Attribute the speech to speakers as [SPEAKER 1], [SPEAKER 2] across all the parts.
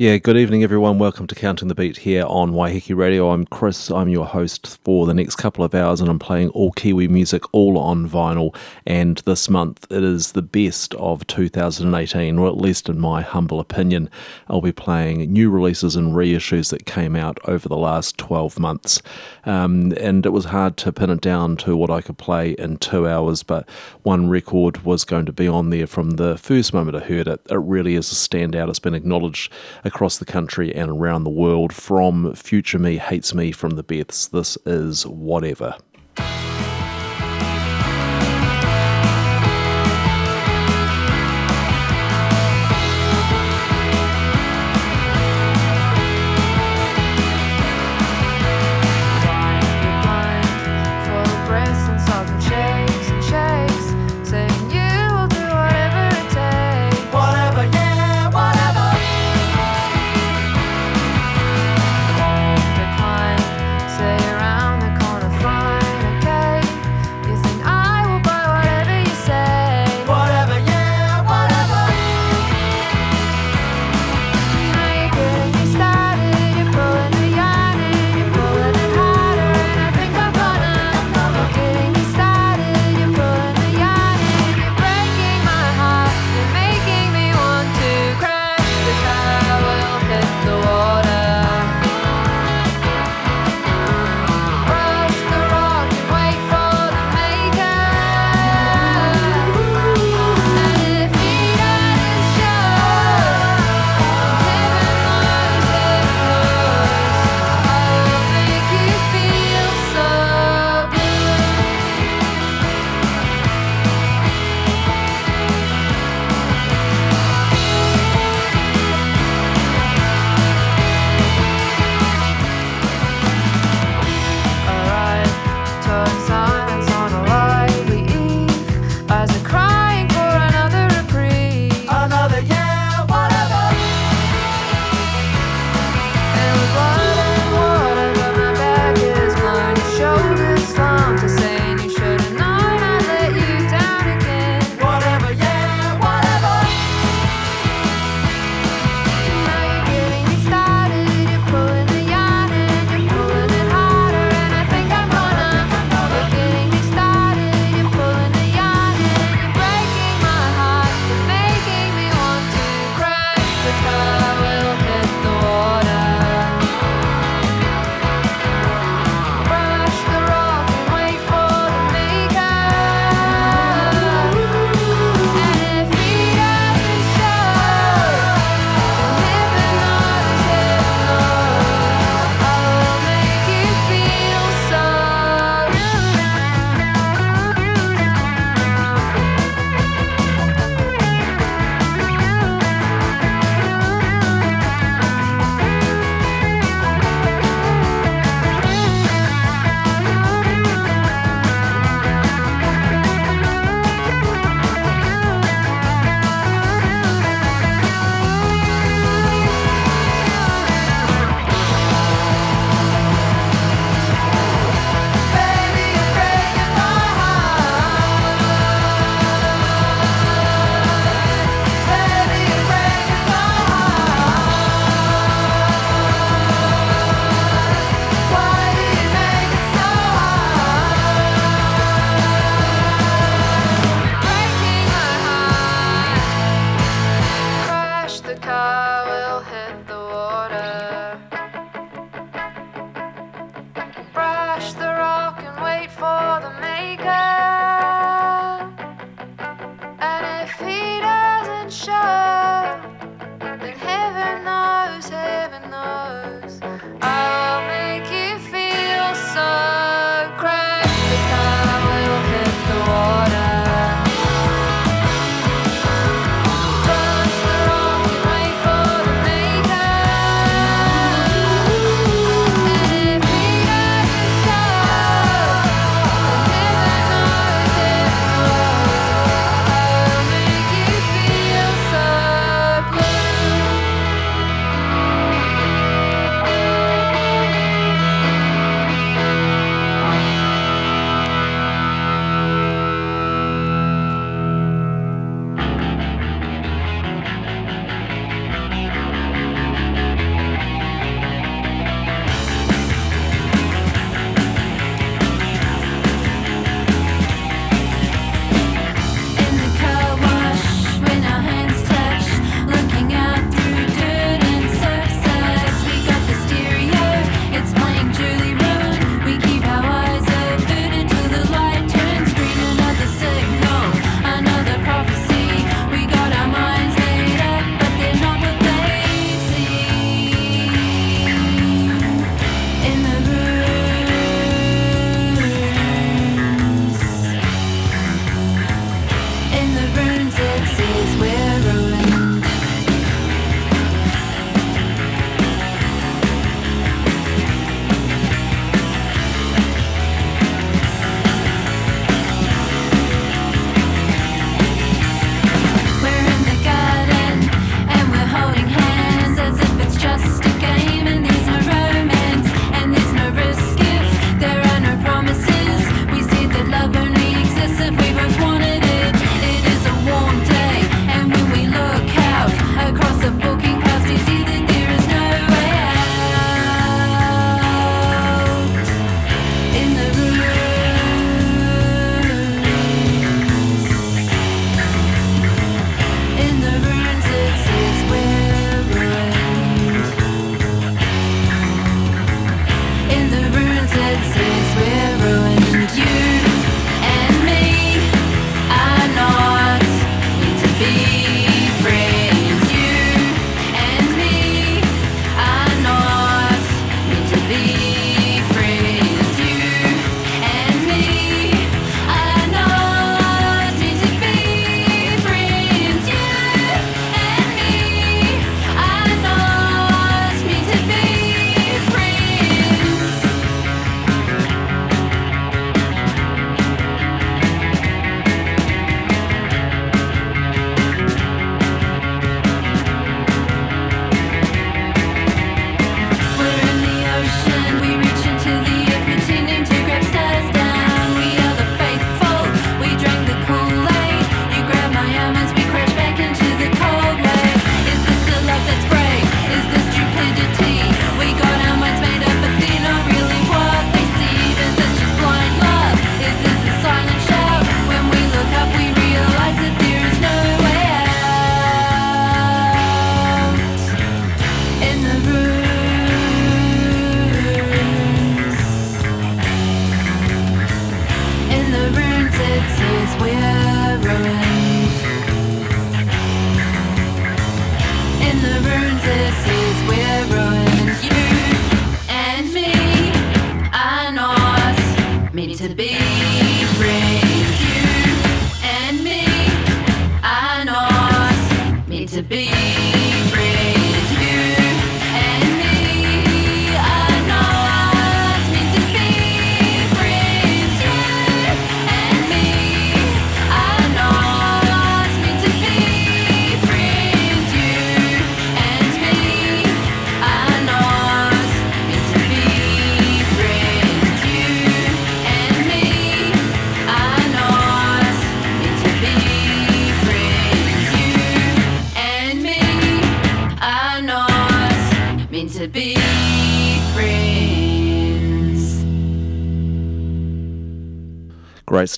[SPEAKER 1] yeah, good evening, everyone. Welcome to Counting the Beat here on Waiheke Radio. I'm Chris. I'm your host for the next couple of hours, and I'm playing all Kiwi music, all on vinyl. And this month, it is the best of 2018, or at least in my humble opinion. I'll be playing new releases and reissues that came out over the last 12 months. Um, and it was hard to pin it down to what I could play in two hours, but one record was going to be on there from the first moment I heard it. It really is a standout. It's been acknowledged across the country and around the world from Future Me Hates Me from the Beths. This is Whatever.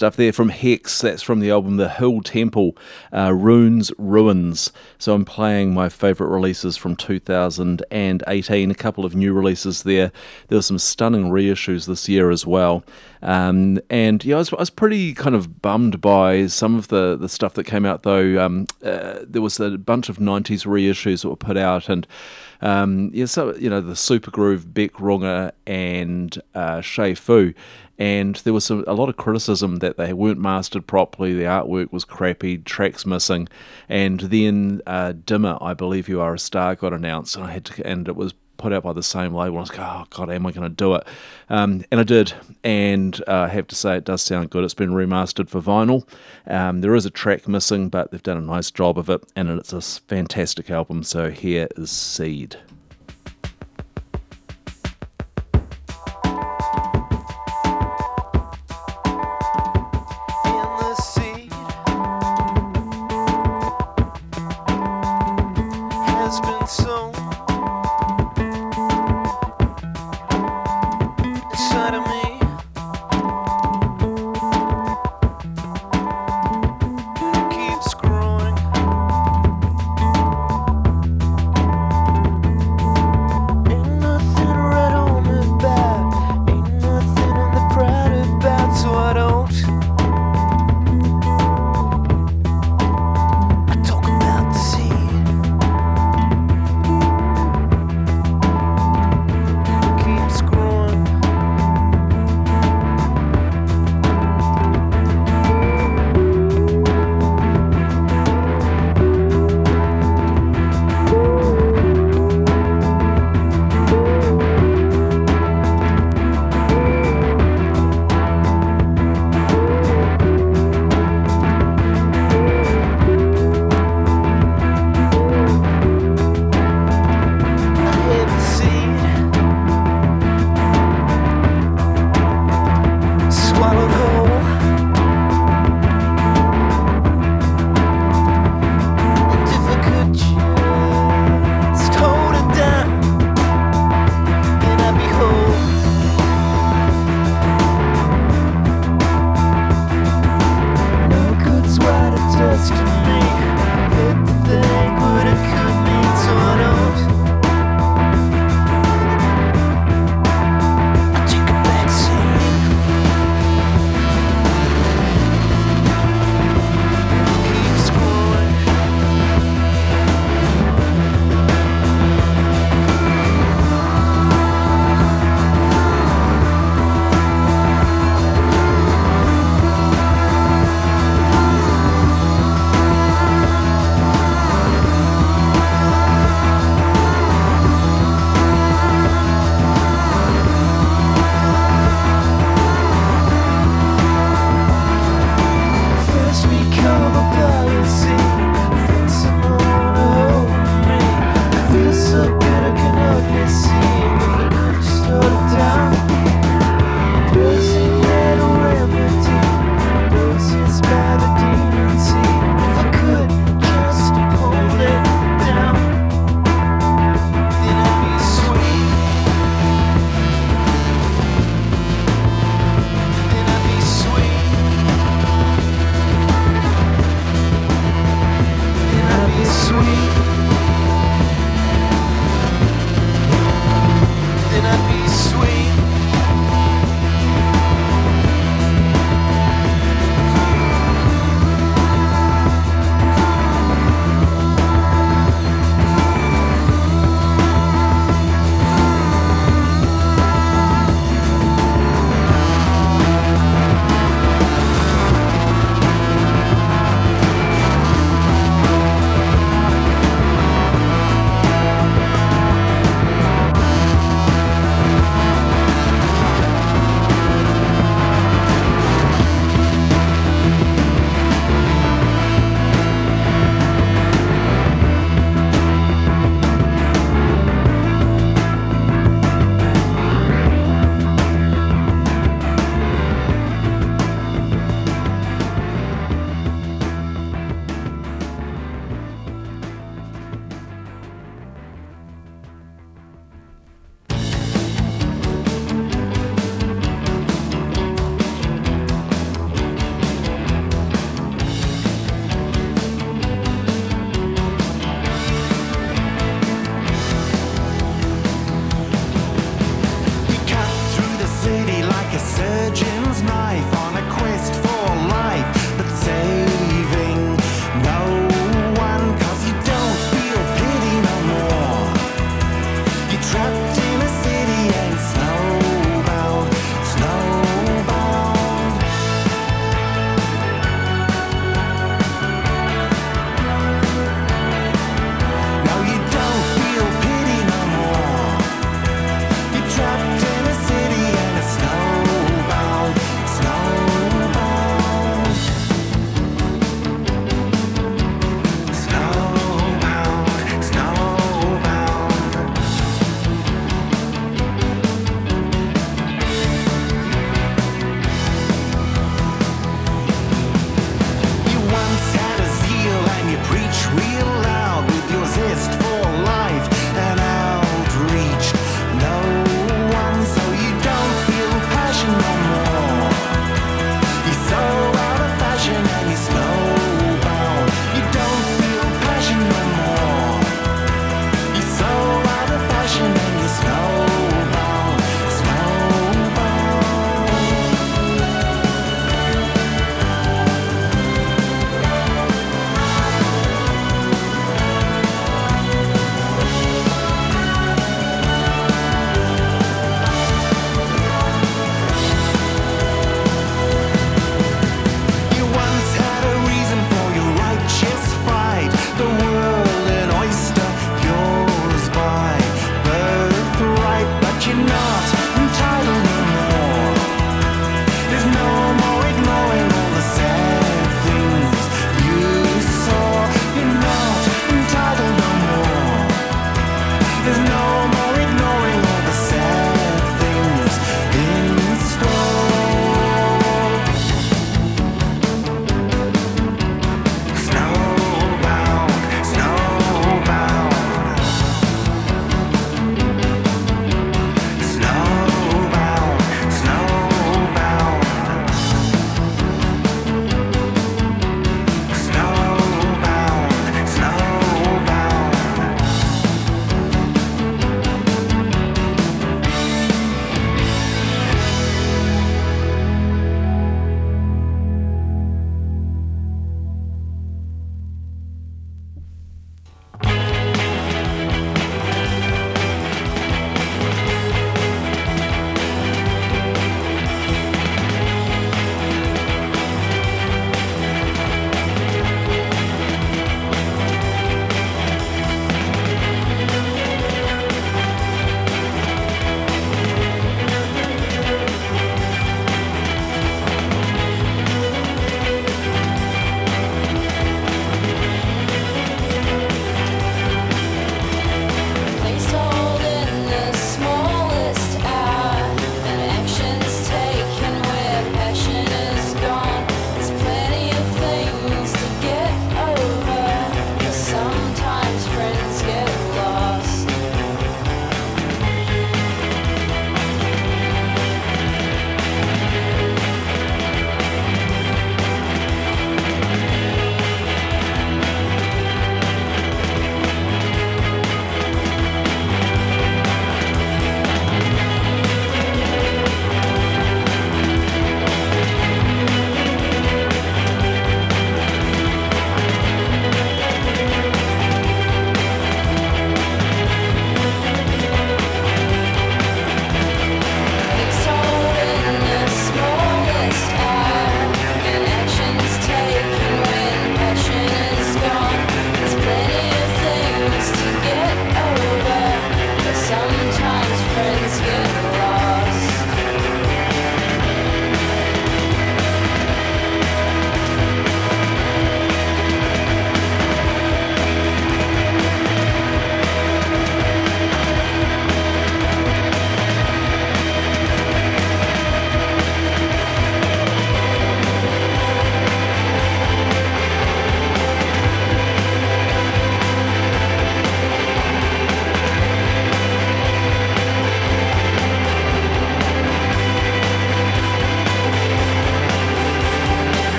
[SPEAKER 1] Stuff there from Hex. That's from the album The Hill Temple, uh, Runes Ruins. So I'm playing my favourite releases from 2018. A couple of new releases there. There were some stunning reissues this year as well. Um, and yeah, I was, I was pretty kind of bummed by some of the, the stuff that came out though. Um, uh, there was a bunch of 90s reissues that were put out and um, yeah, so you know the Super Groove, Bic Runga, and uh, Che Fu, and there was some, a lot of criticism that they weren't mastered properly. The artwork was crappy, tracks missing, and then uh, Dimmer, I believe you are a star, got announced, and I had to, and it was put out by the same label. I was like, oh god, am I going to do it? Um, and I did, and uh, I have to say it does sound good. It's been remastered for vinyl. Um, there is a track missing, but they've done a nice job of it, and it's a fantastic album. So here is Seed.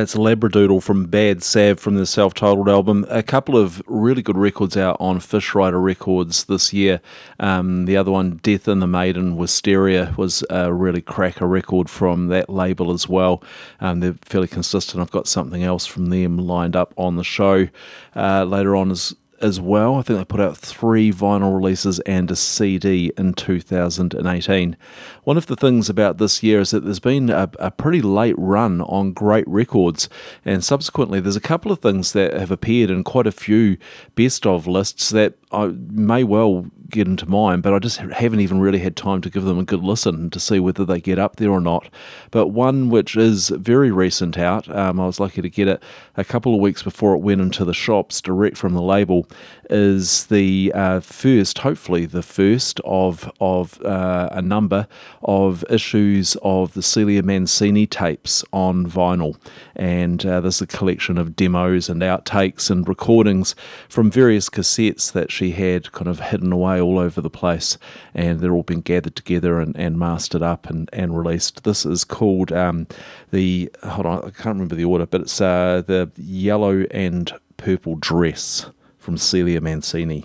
[SPEAKER 1] That's Labradoodle from Bad Sav from the self titled album. A couple of really good records out on Fishrider Records this year. Um, the other one, Death and the Maiden Wisteria, was a really cracker record from that label as well. Um, they're fairly consistent. I've got something else from them lined up on the show uh, later on as as well. I think they put out three vinyl releases and a CD in 2018. One of the things about this year is that there's been a, a, pretty late run on great records, and subsequently, there's a couple of things that have appeared in quite a few best of lists that I may well get into mine, but I just haven't even really had time to give them a good listen to see whether they get up there or not. But one which is very recent out, um, I was lucky to get it a couple of weeks before it went into the shops direct from the label, is the uh, first, hopefully the first of of uh, a number of issues of the Celia Mancini tapes on vinyl, and uh, there's a collection of demos and outtakes and recordings from various cassettes that she had kind of hidden away all over the place, and they're all been gathered together and, and mastered up and, and released. This is called um, the hold on, I can't remember the order, but it's uh, the yellow and purple dress from Celia Mancini.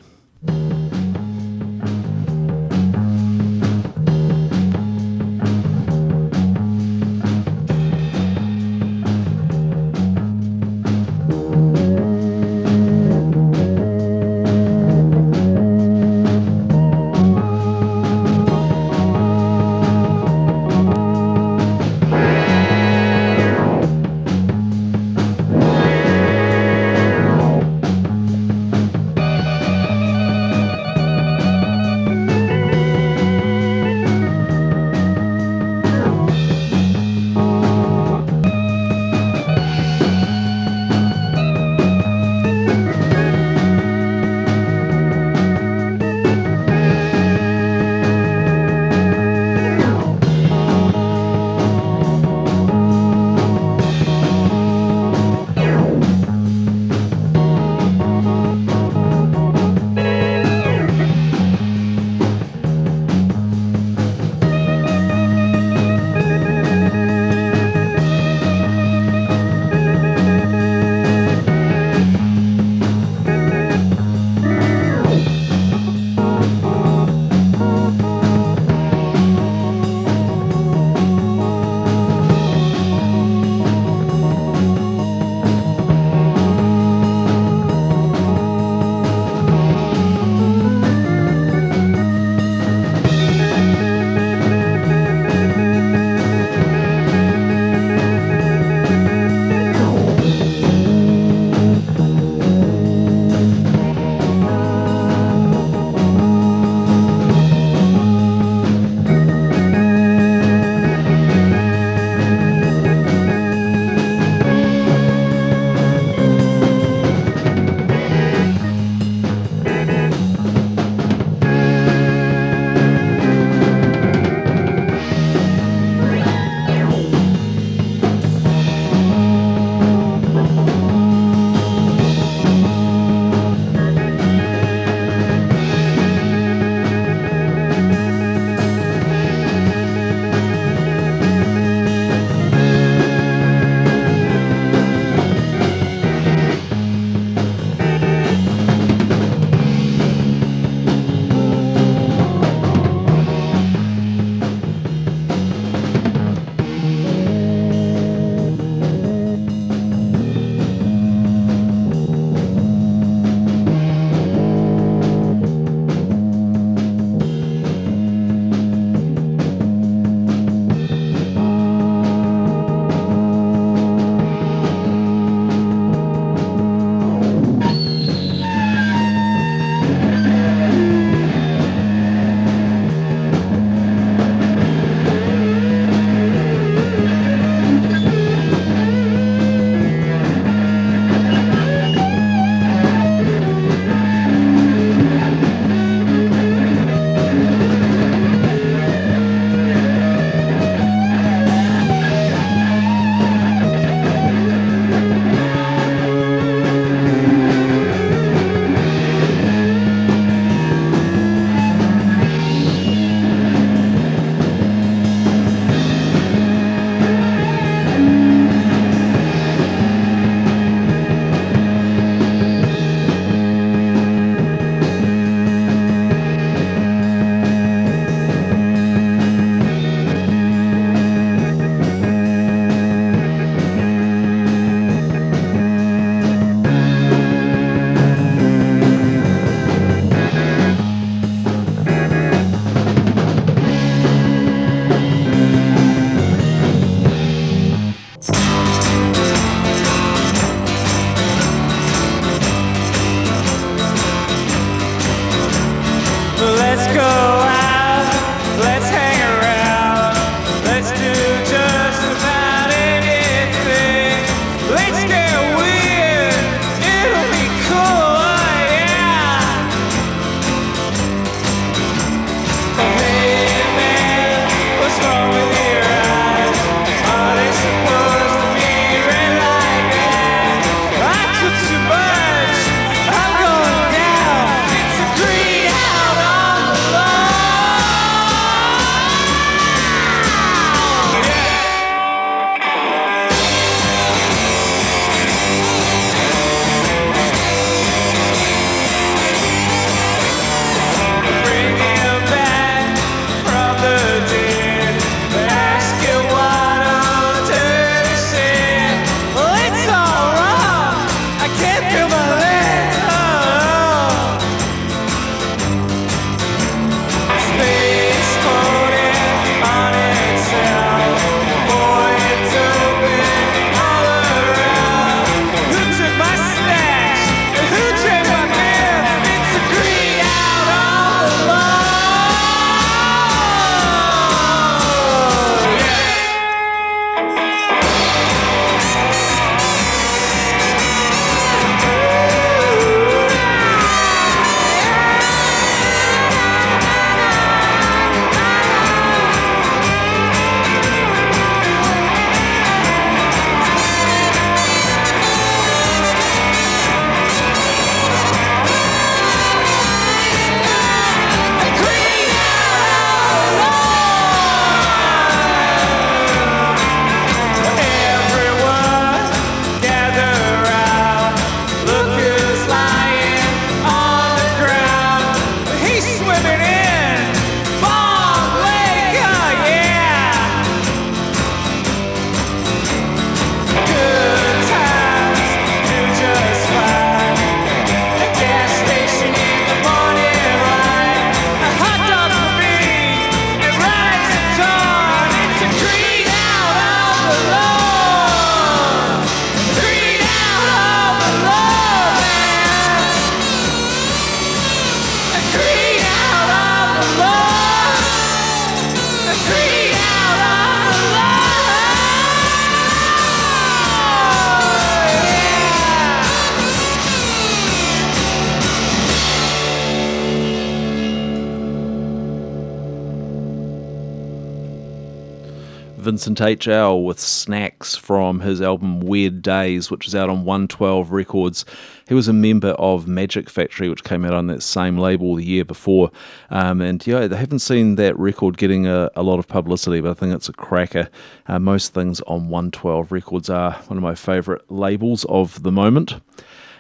[SPEAKER 1] Vincent H.L. with Snacks from his album Weird Days, which is out on 112 Records. He was a member of Magic Factory, which came out on that same label the year before. Um, and yeah, they haven't seen that record getting a, a, lot of publicity, but I think it's a cracker. Uh, most things on 112 Records are one of my favourite labels of the moment.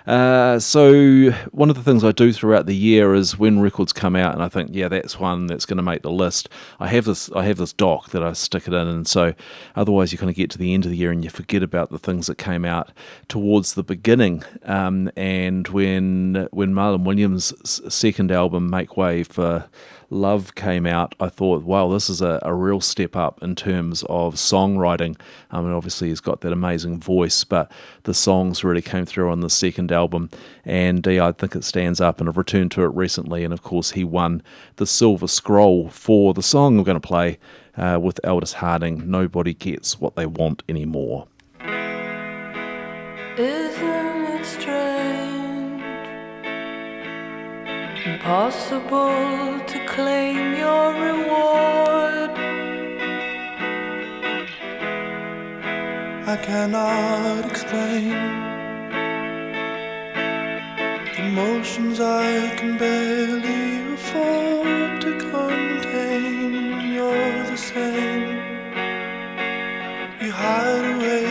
[SPEAKER 1] Uh, so one of the things I do throughout the year is when records come out, and I think, yeah, that's one that's going to make the list. I have this, I have this doc that I stick it in, and so otherwise you kind of get to the end of the year and you forget about the things that came out towards the beginning. Um, and when when Marlon Williams' second album, Make Way for Love came out, I thought, wow, this is a, a real step up in terms of songwriting. I mean, obviously, he's got that amazing voice, but the songs really came through on the second album, and yeah, I think it stands up. And I've returned to it recently, and of course, he won the Silver Scroll for the song I'm going to play uh, with Aldous Harding Nobody Gets What They Want Anymore.
[SPEAKER 2] Isn't Impossible to claim your reward.
[SPEAKER 3] I cannot explain the emotions I can barely afford to contain. You're the same. You hide away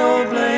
[SPEAKER 2] no
[SPEAKER 3] blame,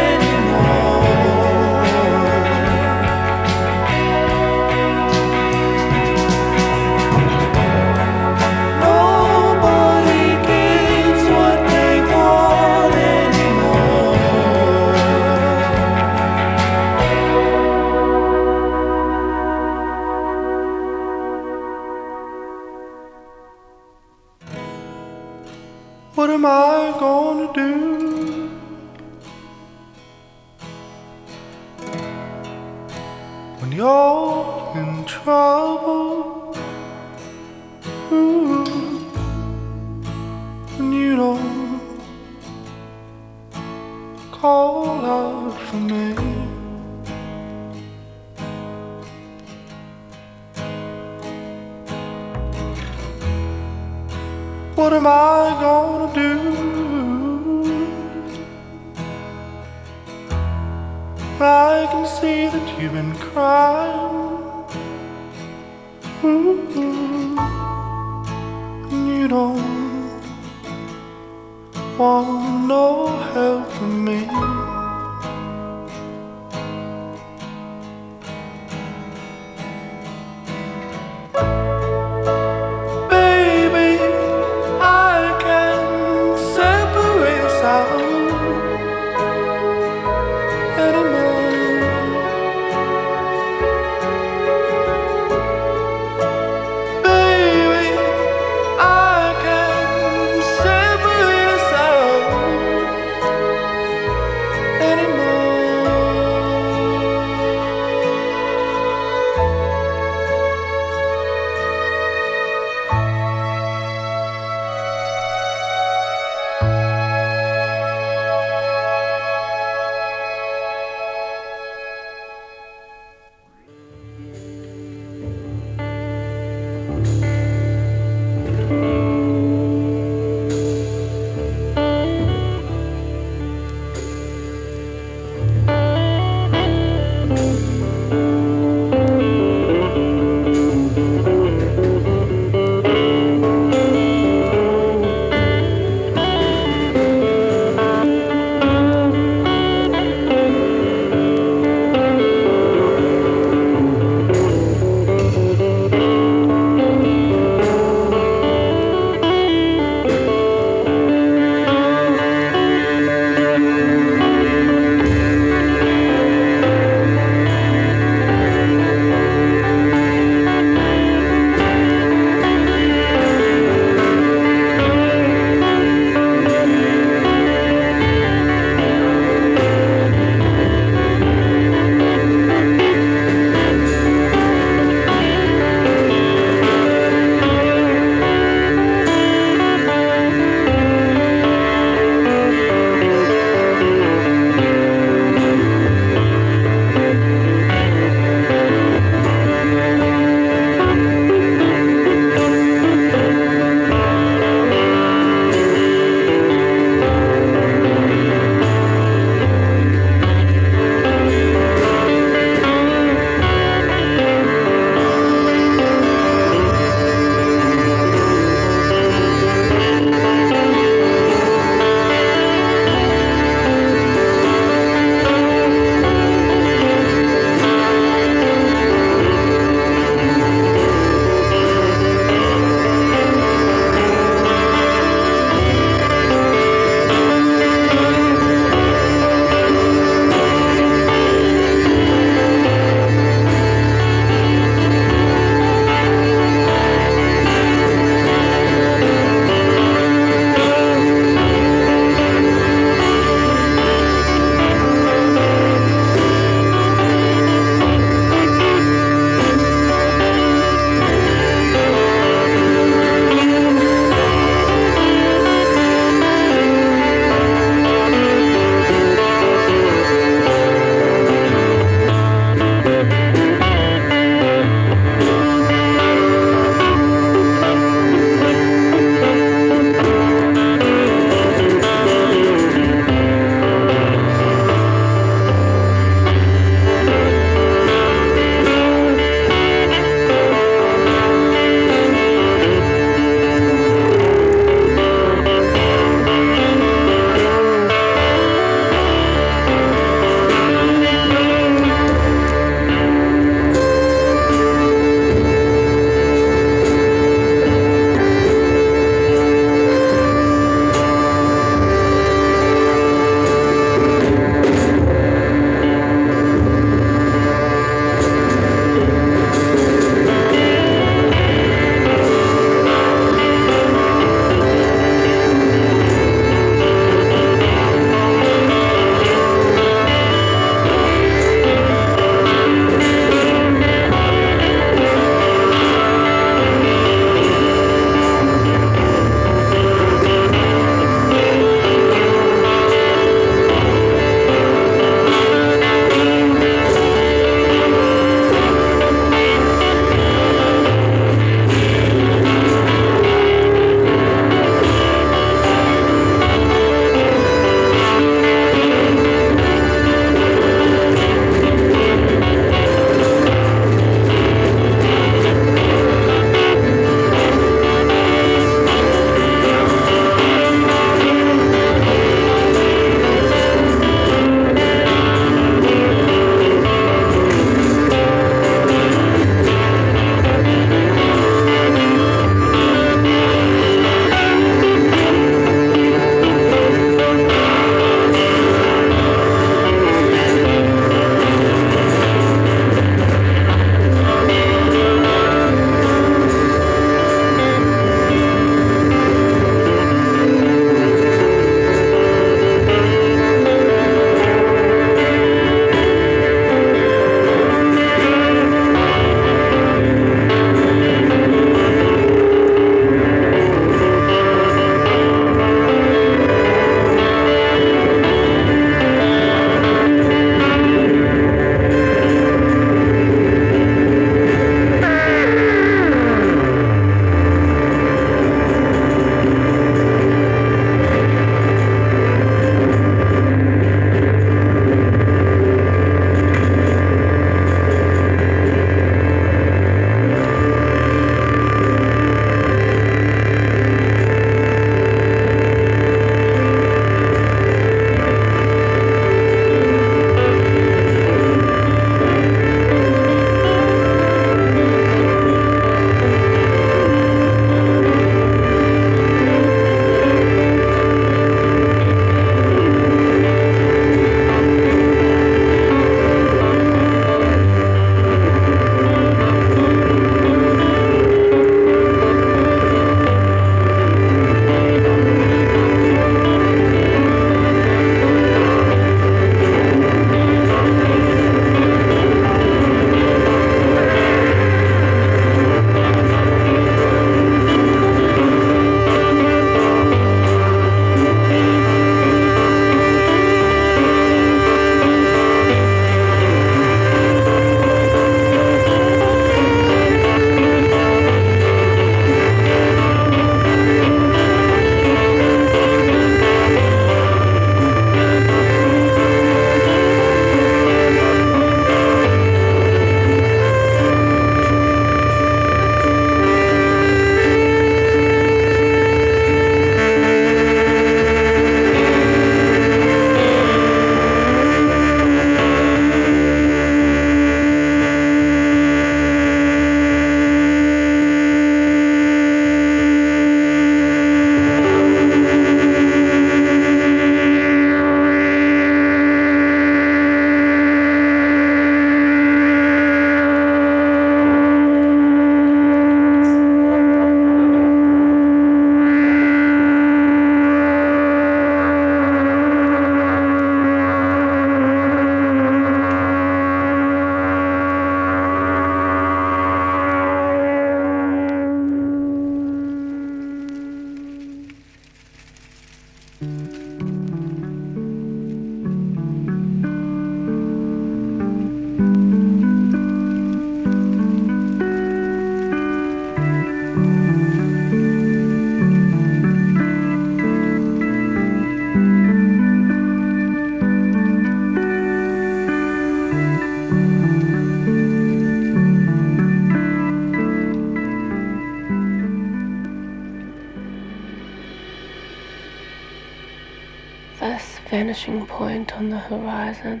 [SPEAKER 4] vanishing point on the horizon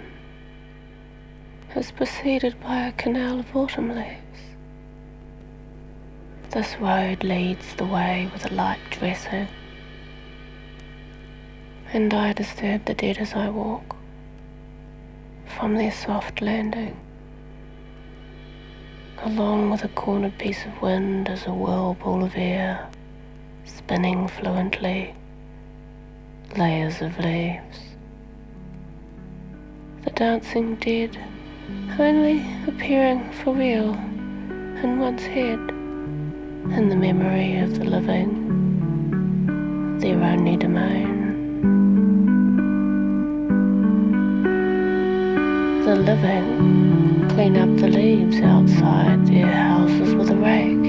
[SPEAKER 4] is preceded by a canal of autumn leaves. This road leads the way with a light dressing, and I disturb the dead as I walk from their soft landing. Along with a cornered piece of wind as a whirlpool of air, spinning fluently layers of leaves. The dancing dead only appearing for real in one's head, in the memory of the living, their only domain. The living clean up the leaves outside their houses with a rake.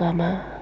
[SPEAKER 4] Living for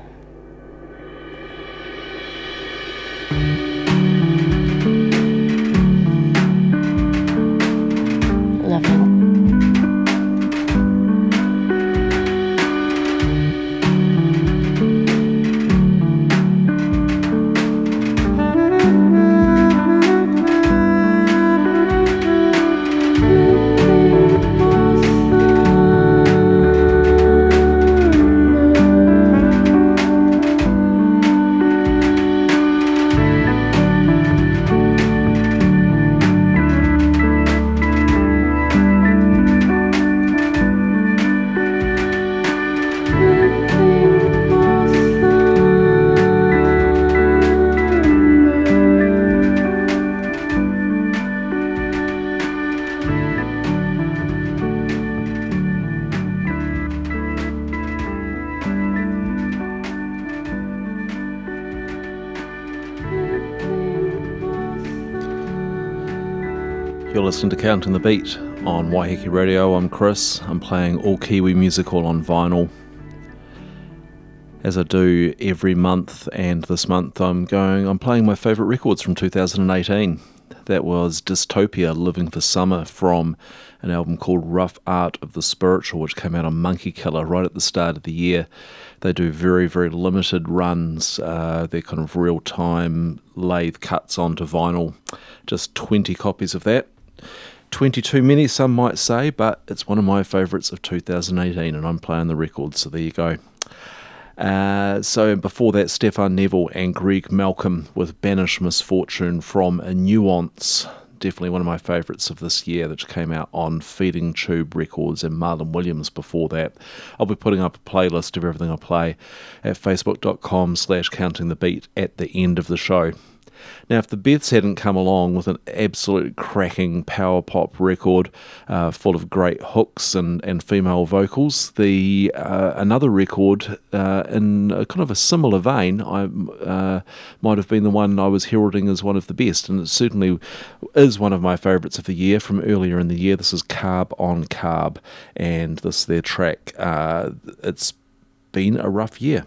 [SPEAKER 1] Listening to Counting the Beat on Waiheke Radio. I'm Chris. I'm playing all Kiwi music all on vinyl. As I do every month, and this month I'm going, I'm playing my favourite records from 2018. That was Dystopia Living for Summer from an album called Rough Art of the Spiritual, which came out on Monkey Killer right at the start of the year. They do very, very limited runs. Uh, they're kind of real time lathe cuts onto vinyl. Just 20 copies of that. 22 many, some might say, but it's one of my favourites of 2018, and I'm playing the record, so there you go. Uh, so before that, Stefan Neville and Greg Malcolm with Banish Misfortune from a Nuance. Definitely one of my favourites of this year that came out on Feeding Tube Records and Marlon Williams before that. I'll be putting up a playlist of everything I play at facebook.com slash counting the beat at the end of the show. Now, if the Beths hadn't come along with an absolute cracking power pop record uh, full of great hooks and, and female vocals, the uh, another record uh, in a kind of a similar vein, I uh, might have been the one I was heralding as one of the best, and it certainly is one of my favourites of the year from earlier in the year. This is Carb on Carb, and this is their track. Uh, it's been a rough year.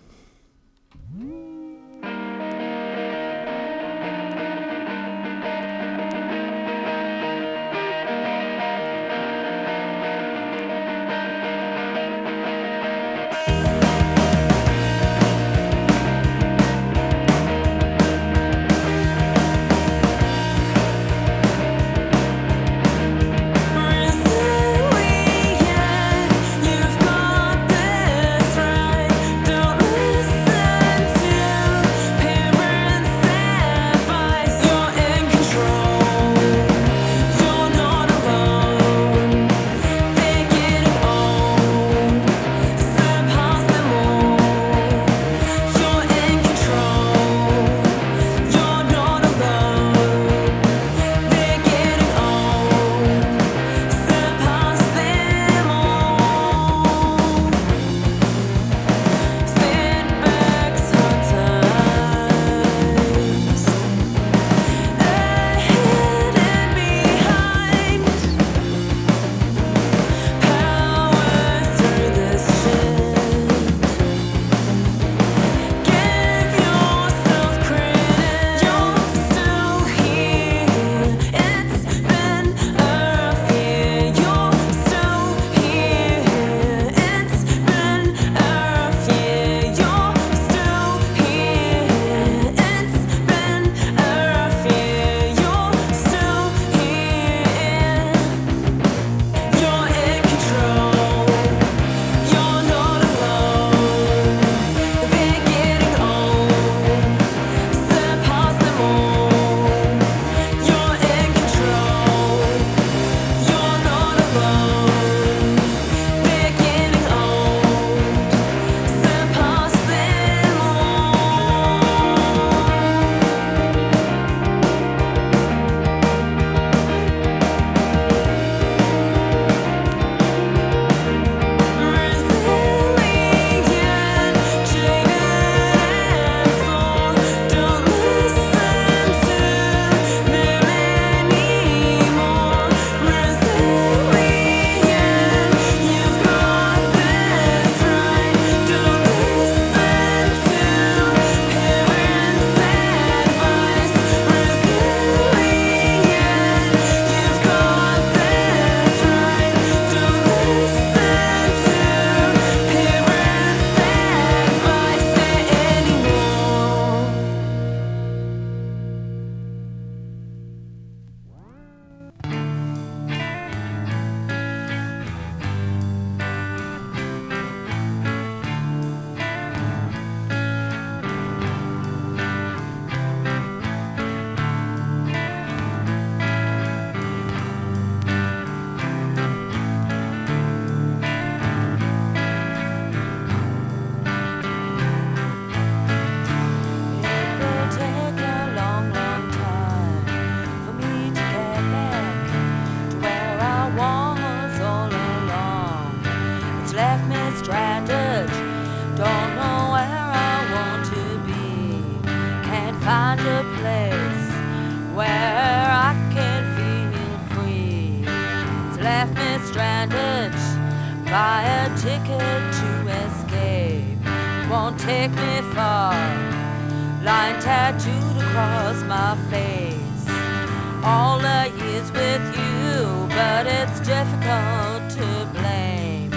[SPEAKER 5] It's to blame.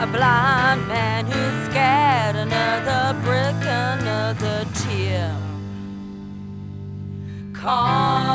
[SPEAKER 5] A blind man who's scared, another brick, another tear. Carved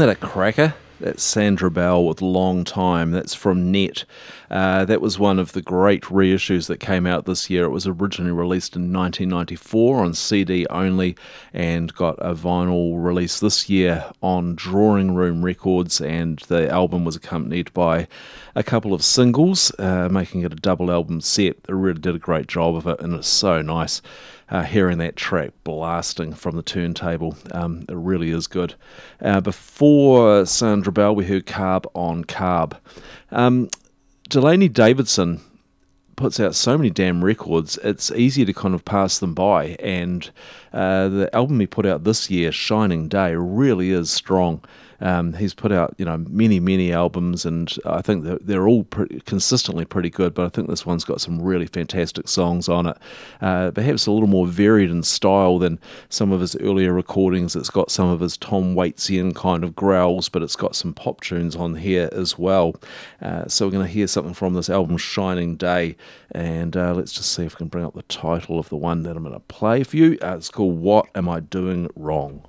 [SPEAKER 1] Isn't that a cracker? That's Sandra Bell with Long Time. That's from Net. Uh, that was one of the great reissues that came out this year. It was originally released in 1994 on CD only and got a vinyl release this year on Drawing Room Records. And the album was accompanied by a couple of singles, uh, making it a double album set. They really did a great job of it, and it's so nice uh, hearing that track blasting from the turntable. Um, it really is good. Uh, before Sandra Bell, we heard Carb on Carb. Um, Delaney Davidson puts out so many damn records, it's easy to kind of pass them by. And uh, the album he put out this year, Shining Day, really is strong. Um, he's put out you know many many albums, and I think that they're all pretty, consistently pretty good. But I think this one's got some really fantastic songs on it. Uh, perhaps a little more varied in style than some of his earlier recordings. It's got some of his Tom Waitian kind of growls, but it's got some pop tunes on here as well. Uh, so we're going to hear something from this album, Shining Day, and uh, let's just see if we can bring up the title of the one that I'm going to play for you. Uh, it's called What Am I Doing Wrong?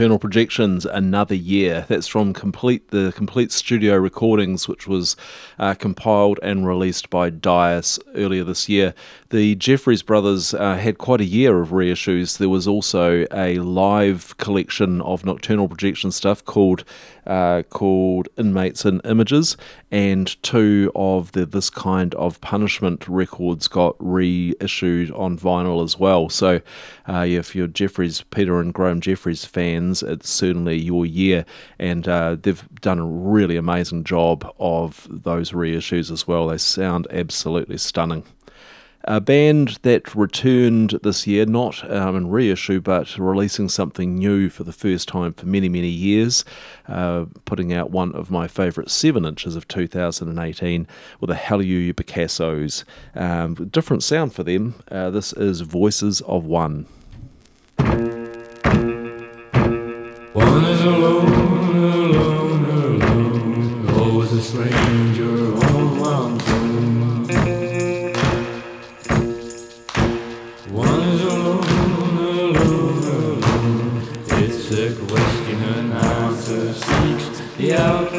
[SPEAKER 1] Nocturnal Projections, Another Year. That's from complete the complete studio recordings, which was uh, compiled and released by Dais earlier this year. The Jefferies brothers uh, had quite a year of reissues. There was also a live collection of Nocturnal Projection stuff called uh, called Inmates and Images, and two of the This Kind of Punishment records got reissued on vinyl as well. So, uh, if you're Jefferies, Peter and Graeme Jefferies fans, it's certainly your year, and uh, they've done a really amazing job of those reissues as well. They sound absolutely stunning. A band that returned this year, not um, in reissue, but releasing something new for the first time for many, many years, uh, putting out one of my favourite seven inches of 2018 with the Hallelujah Picassos. Um, different sound for them. Uh, this is Voices of One.
[SPEAKER 6] One is alone, alone, alone, always a stranger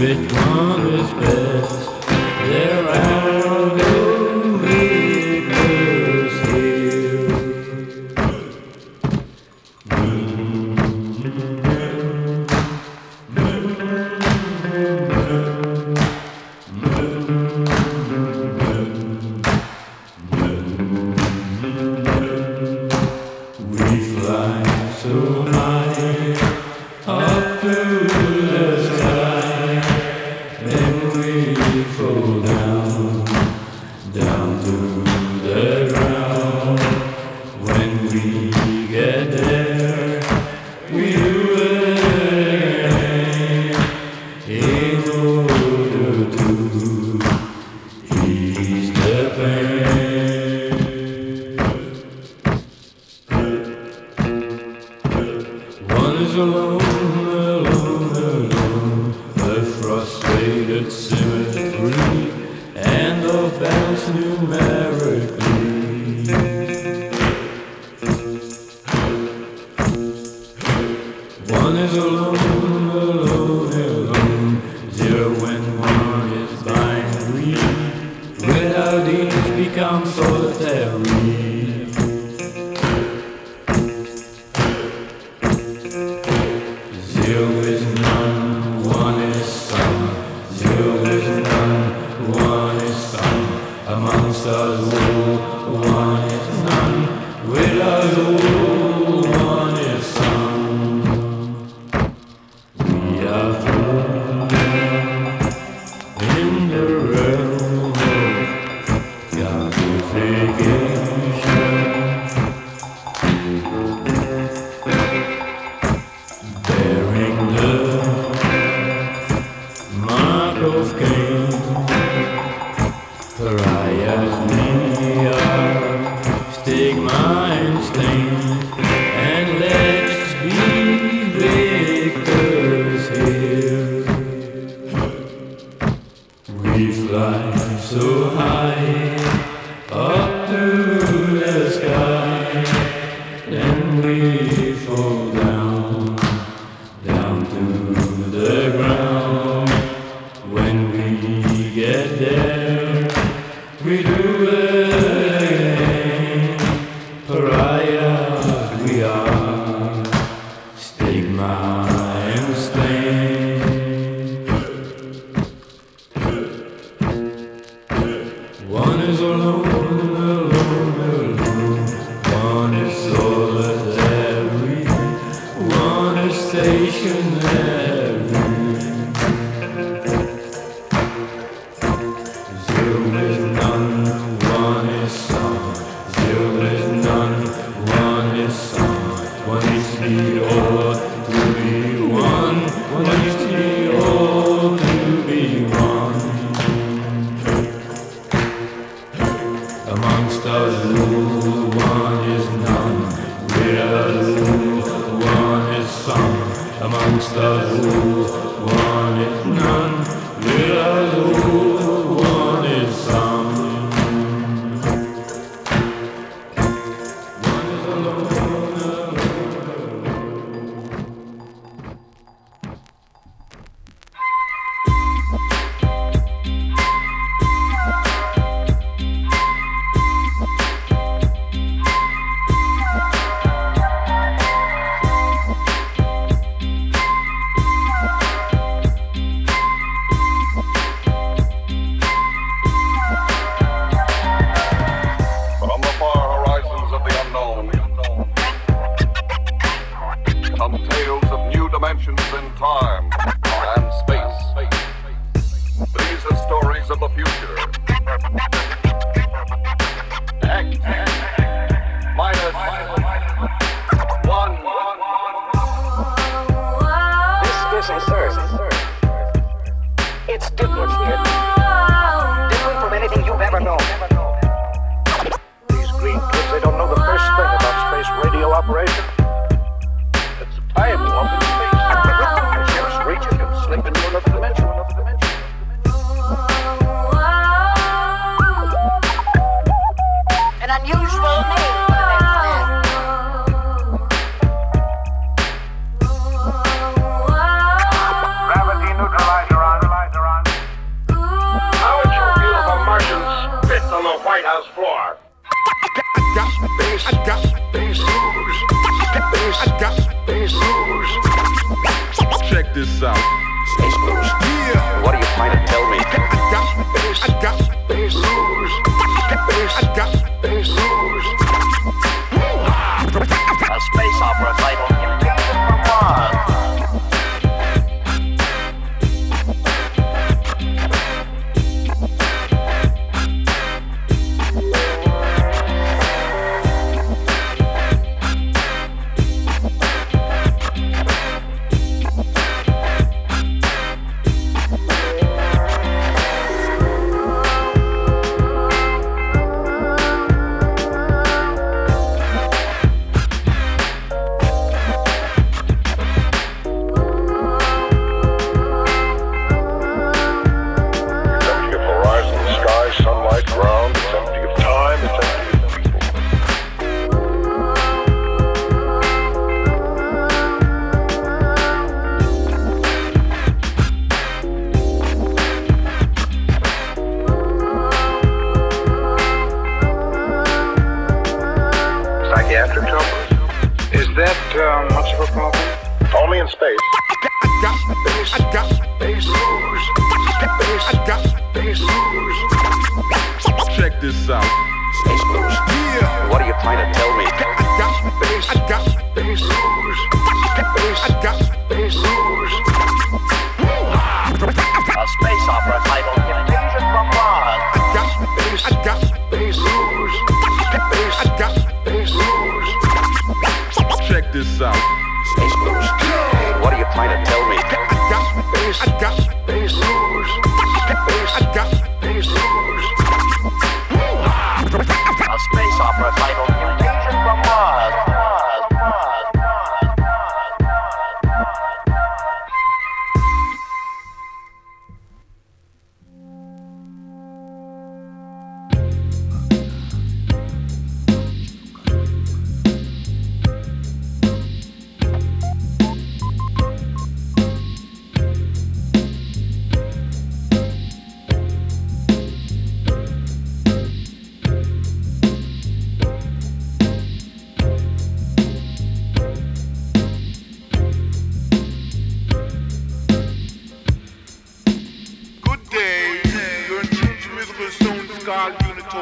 [SPEAKER 6] which one is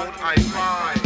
[SPEAKER 7] I find.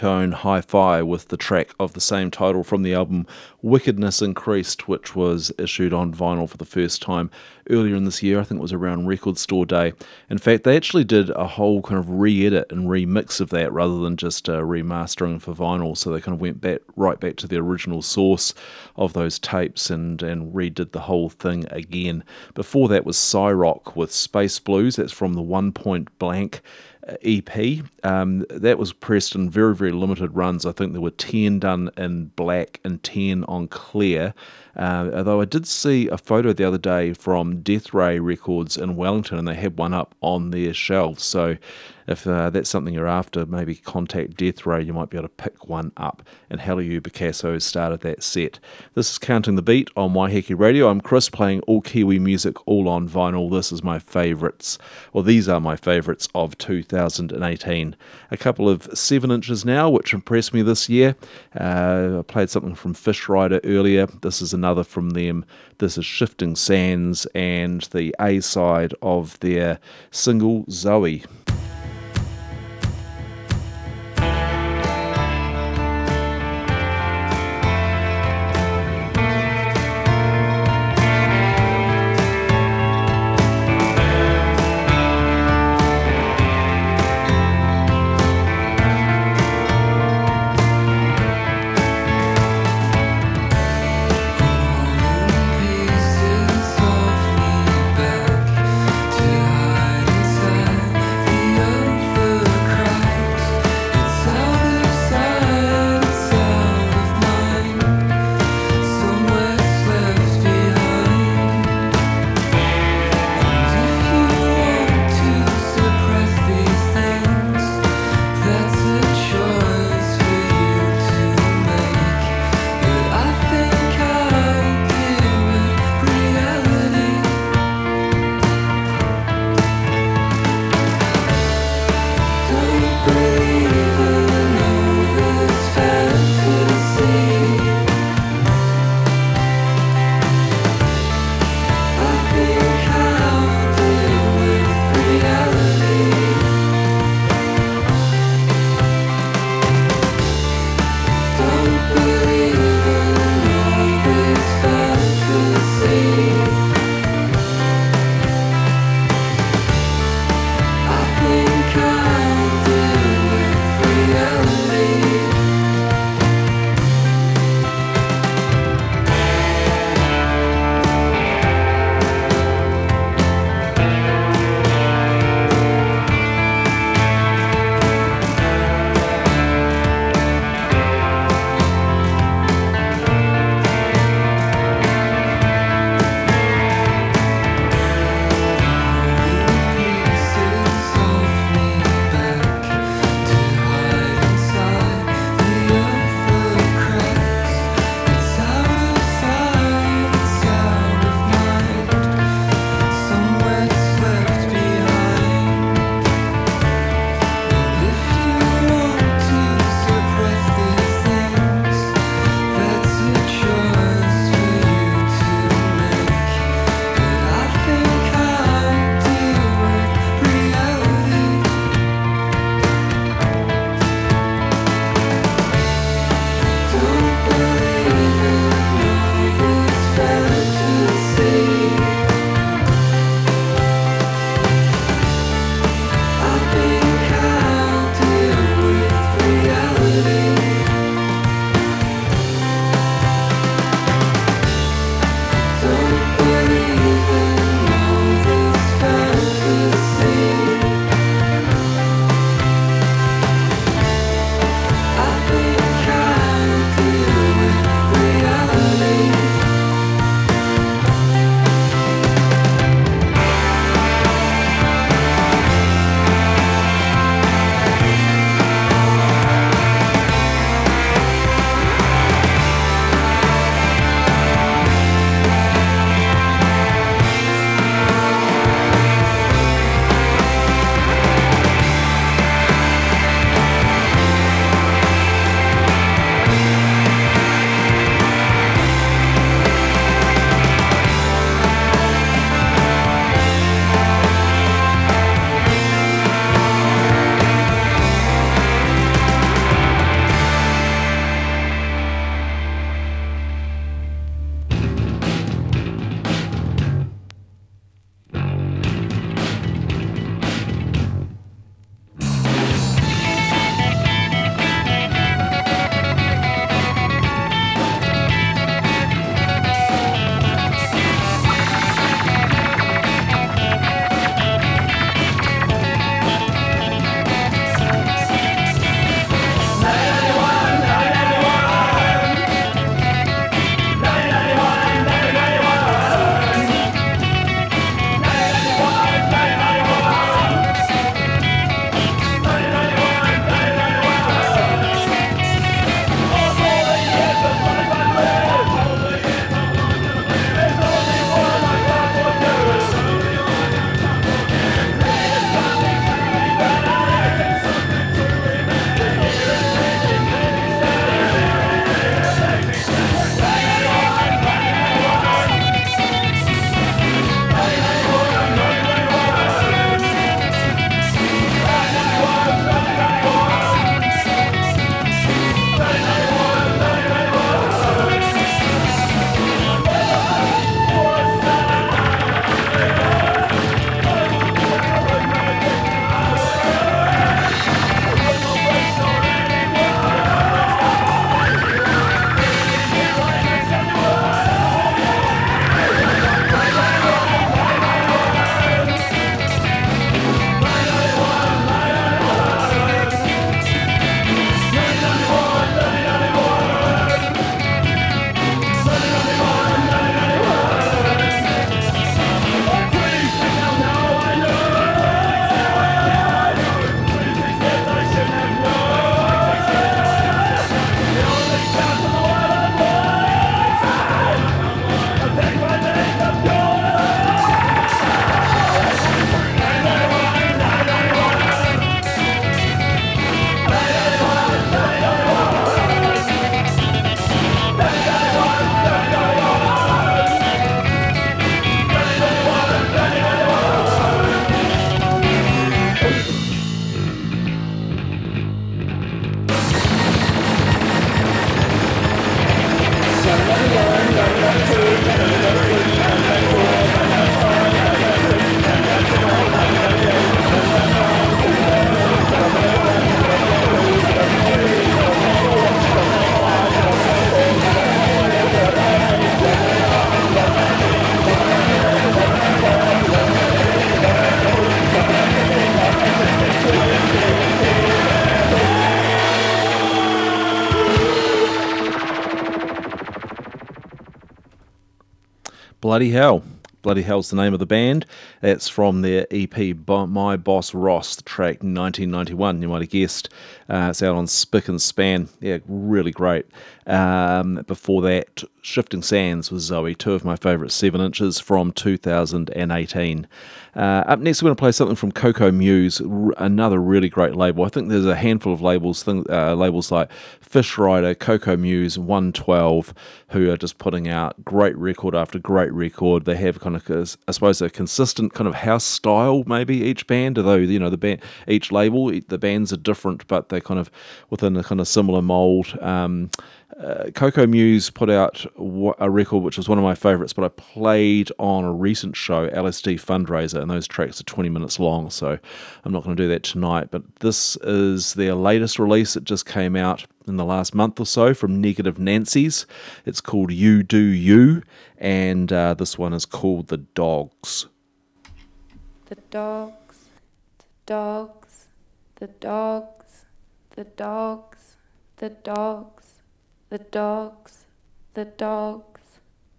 [SPEAKER 1] Unitone Hi Fi with the track of the same title from the album Wickedness Increased, which was issued on vinyl for the first time earlier in this year. I think it was around Record Store Day. In fact, they actually did a whole kind of re edit and remix of that rather than just uh, remastering for vinyl. So they kind of went back right back to the original source of those tapes and, and redid the whole thing again. Before that was Cyrock with Space Blues. That's from the One Point Blank EP. Um, that was pressed in very, very limited runs. I think there were 10 done in black and 10 on clear. Uh, although I did see a photo the other day from Death Ray Records in Wellington, and they had one up on their shelves. So if uh, that's something you're after, maybe contact Death Ray. You might be able to pick one up. And Helio Picasso started that set. This is Counting the Beat on Waiheke Radio. I'm Chris playing all Kiwi music, all on vinyl. This is my favourites, or these are my favourites of 2018. A couple of seven inches now, which impressed me this year. Uh, I played something from Fishrider earlier. This is another from them. This is Shifting Sands and the A side of their single Zoe. Bloody Hell. Bloody Hell's the name of the band. That's from their EP My Boss Ross, the track 1991. You might have guessed. Uh, it's out on Spick and Span. Yeah, really great. Um, before that, Shifting Sands with Zoe, two of my favourite 7 inches from 2018. Uh, up next, we're going to play something from Coco Muse, r- another really great label. I think there's a handful of labels, thing, uh, labels like Fishrider, Coco Muse, 112, who are just putting out great record after great record. They have kind of, I suppose, a consistent kind of house style, maybe each band, although you know the band, each label, the bands are different, but they're kind of within a kind of similar mold. Um, uh, Coco Muse put out a record which was one of my favourites, but I played on a recent show, LSD Fundraiser, and those tracks are 20 minutes long, so I'm not going to do that tonight. But this is their latest release. It just came out in the last month or so from Negative Nancy's. It's called You Do You, and uh, this one is called. The dogs,
[SPEAKER 2] the dogs, the dogs, the dogs, the dogs, the dogs, the dogs, the dogs,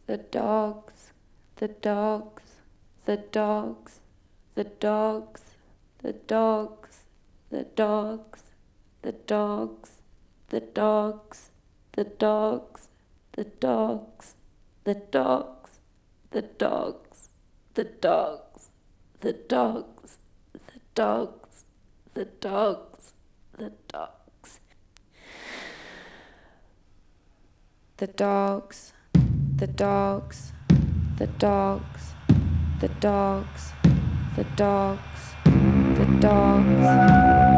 [SPEAKER 2] the dogs, the dogs, the dogs, the dogs, the dogs, the dogs, the dogs, the dogs, the dogs, the dogs, the dogs, the dogs, the dogs, the dogs, the dogs, the dogs. The dogs, the dogs, the dogs, the dogs, the dogs, the dogs, the dogs,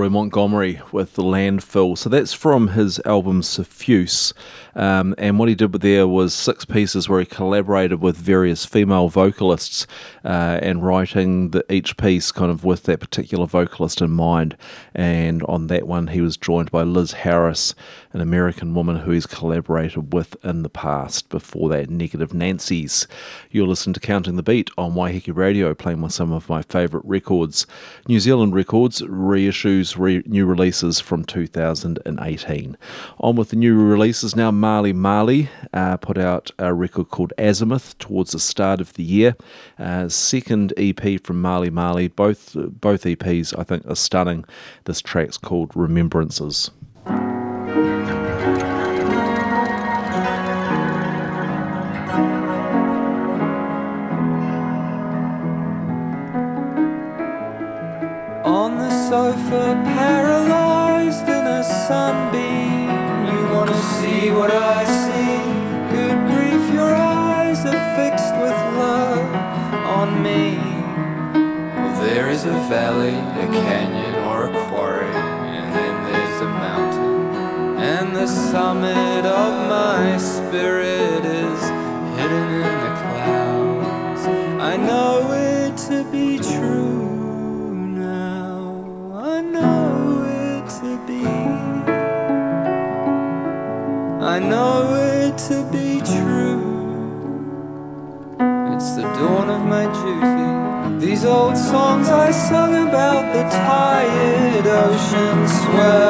[SPEAKER 1] Roy Montgomery with the landfill. So that's from his album Suffuse. Um, and what he did there was six pieces where he collaborated with various female vocalists uh, and writing the, each piece kind of with that particular vocalist in mind. And on that one, he was joined by Liz Harris, an American woman who he's collaborated with in the past before that, Negative Nancy's. You'll listen to Counting the Beat on Waiheke Radio, playing with some of my favourite records. New Zealand records, reissues, re- new releases from 2018. On with the new releases now. Marley Marley uh, put out a record called Azimuth towards the start of the year. Uh, second EP from Marley Marley. Both both EPs I think are stunning. This track's called Remembrances.
[SPEAKER 8] On the sofa, paralyzed in a sunbeam. You wanna see what I see? Good grief, your eyes are fixed with love on me.
[SPEAKER 9] There is a valley, a canyon,
[SPEAKER 8] summit of my spirit is hidden in the clouds. I know it to be true now. I know it to be. I know it to be true. It's the dawn of my duty. These old songs I sung about the tired ocean swell.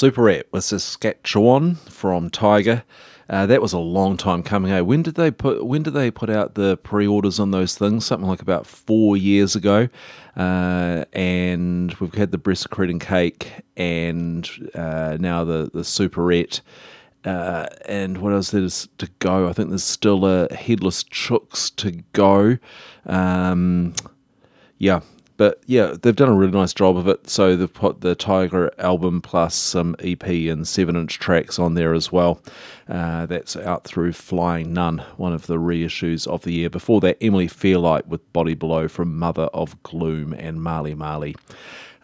[SPEAKER 1] Superette with Saskatchewan from Tiger. Uh, that was a long time coming. Eh? When did they put When did they put out the pre-orders on those things? Something like about four years ago. Uh, and we've had the Bressa Creeting Cake, and uh, now the the Superette. Uh, and what else there is to go? I think there's still a headless chooks to go. Um, yeah, but yeah, they've done a really nice job of it. So they've put the Tiger album plus some EP and seven inch tracks on there as well. Uh, that's out through Flying Nun, one of the reissues of the year. Before that, Emily Fairlight with Body Below from Mother of Gloom and Marley Marley.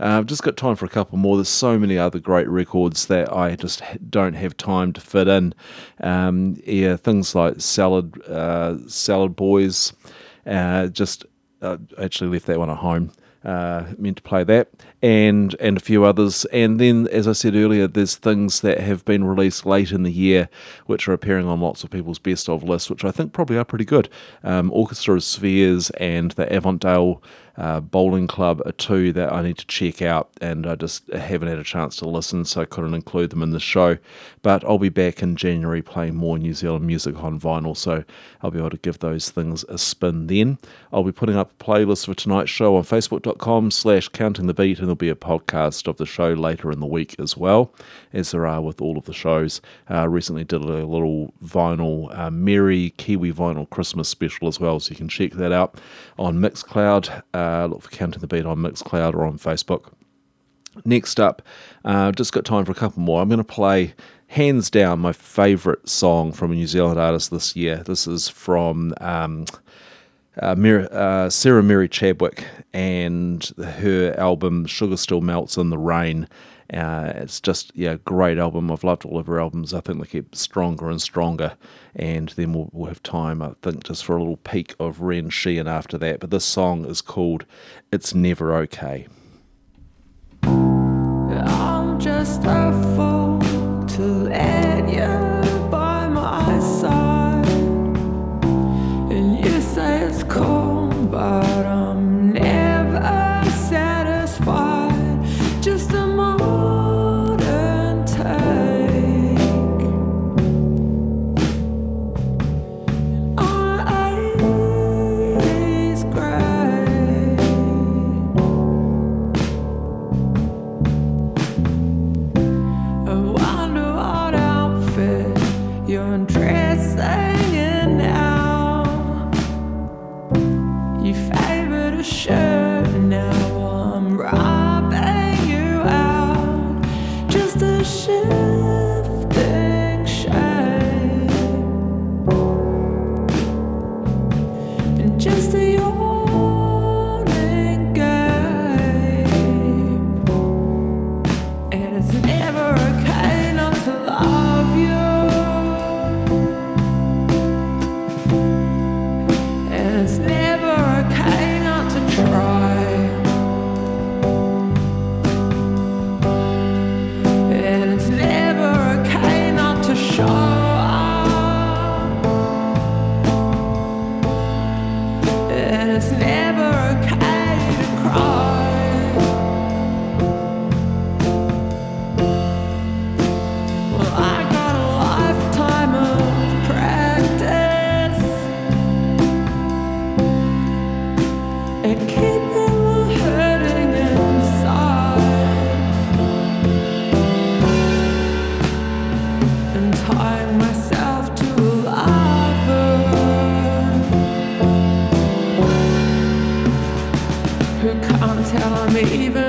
[SPEAKER 1] Uh, I've just got time for a couple more. There's so many other great records that I just don't have time to fit in. Um, yeah, things like Salad, uh, Salad Boys. Uh, just uh, actually left that one at home. Uh, meant to play that and and a few others. And then as I said earlier there's things that have been released late in the year which are appearing on lots of people's best of lists which I think probably are pretty good. Um, Orchestra of Spheres and the Avondale uh, Bowling Club are two that I need to check out, and I just haven't had a chance to listen, so I couldn't include them in the show. But I'll be back in January playing more New Zealand music on vinyl, so I'll be able to give those things a spin then. I'll be putting up a playlist for tonight's show on facebook.com slash counting the beat, and there'll be a podcast of the show later in the week as well, as there are with all of the shows. Uh, recently did a little vinyl, uh, Merry Kiwi Vinyl Christmas special as well, so you can check that out on Mixcloud. Uh, look for Counting the Beat on Mixcloud or on Facebook. Next up, uh, just got time for a couple more. I'm going to play hands down my favourite song from a New Zealand artist this year. This is from um, uh, uh, Sarah Mary Chadwick and her album Sugar Still Melts in the Rain. Uh, it's just yeah, great album. I've loved all of her albums. I think they keep stronger and stronger. And then we'll, we'll have time, I think, just for a little peek of Rian Sheehan after that. But this song is called "It's Never Okay."
[SPEAKER 2] I'm just a fool to you tell I'm even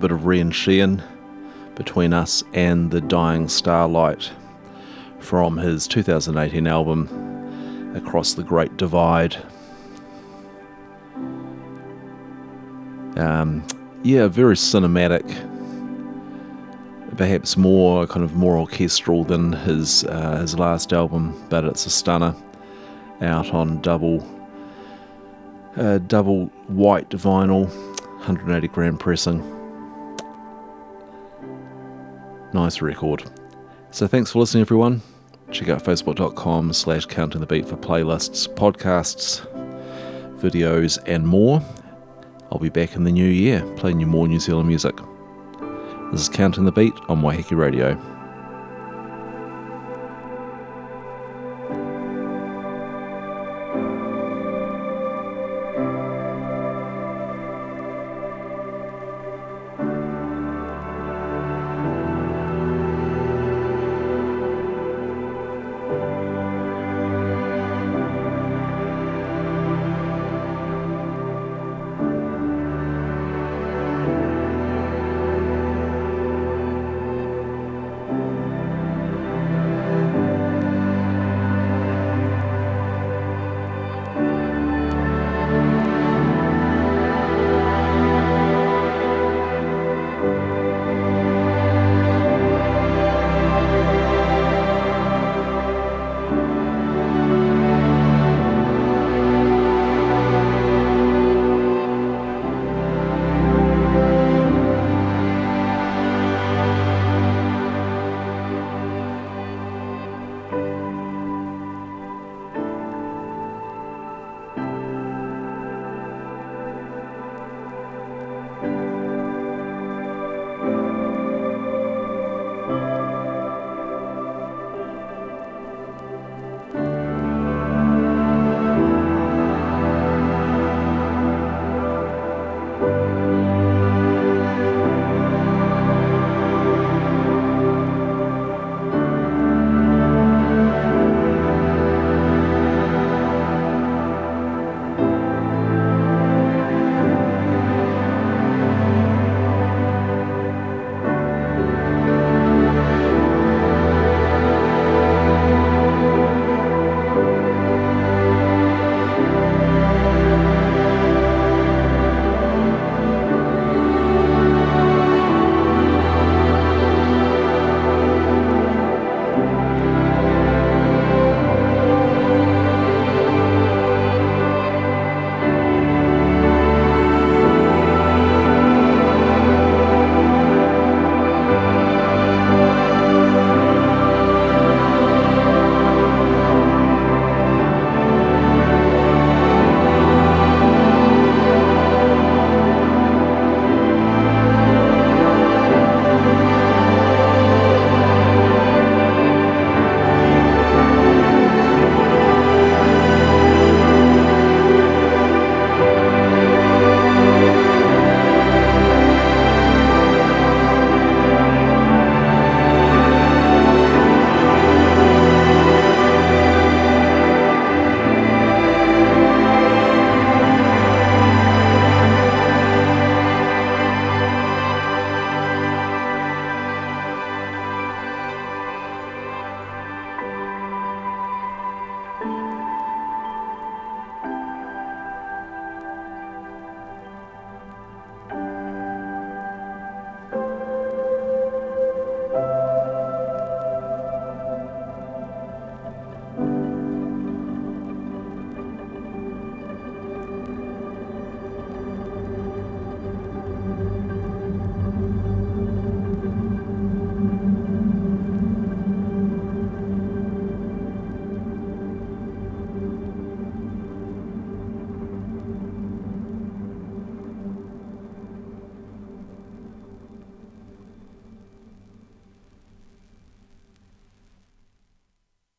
[SPEAKER 1] bit of Rian Sheehan between us and the Dying Starlight from his 2018 album Across the Great Divide. Um, yeah, very cinematic, perhaps more kind of more orchestral than his uh, his last album, but it's a stunner. Out on double uh, double white vinyl, 180 gram pressing. Nice record. So thanks for listening, everyone. Check out facebook.com slash counting the beat for playlists, podcasts, videos, and more. I'll be back in the new year playing you more New Zealand music. This is Counting the Beat on Waiheke Radio.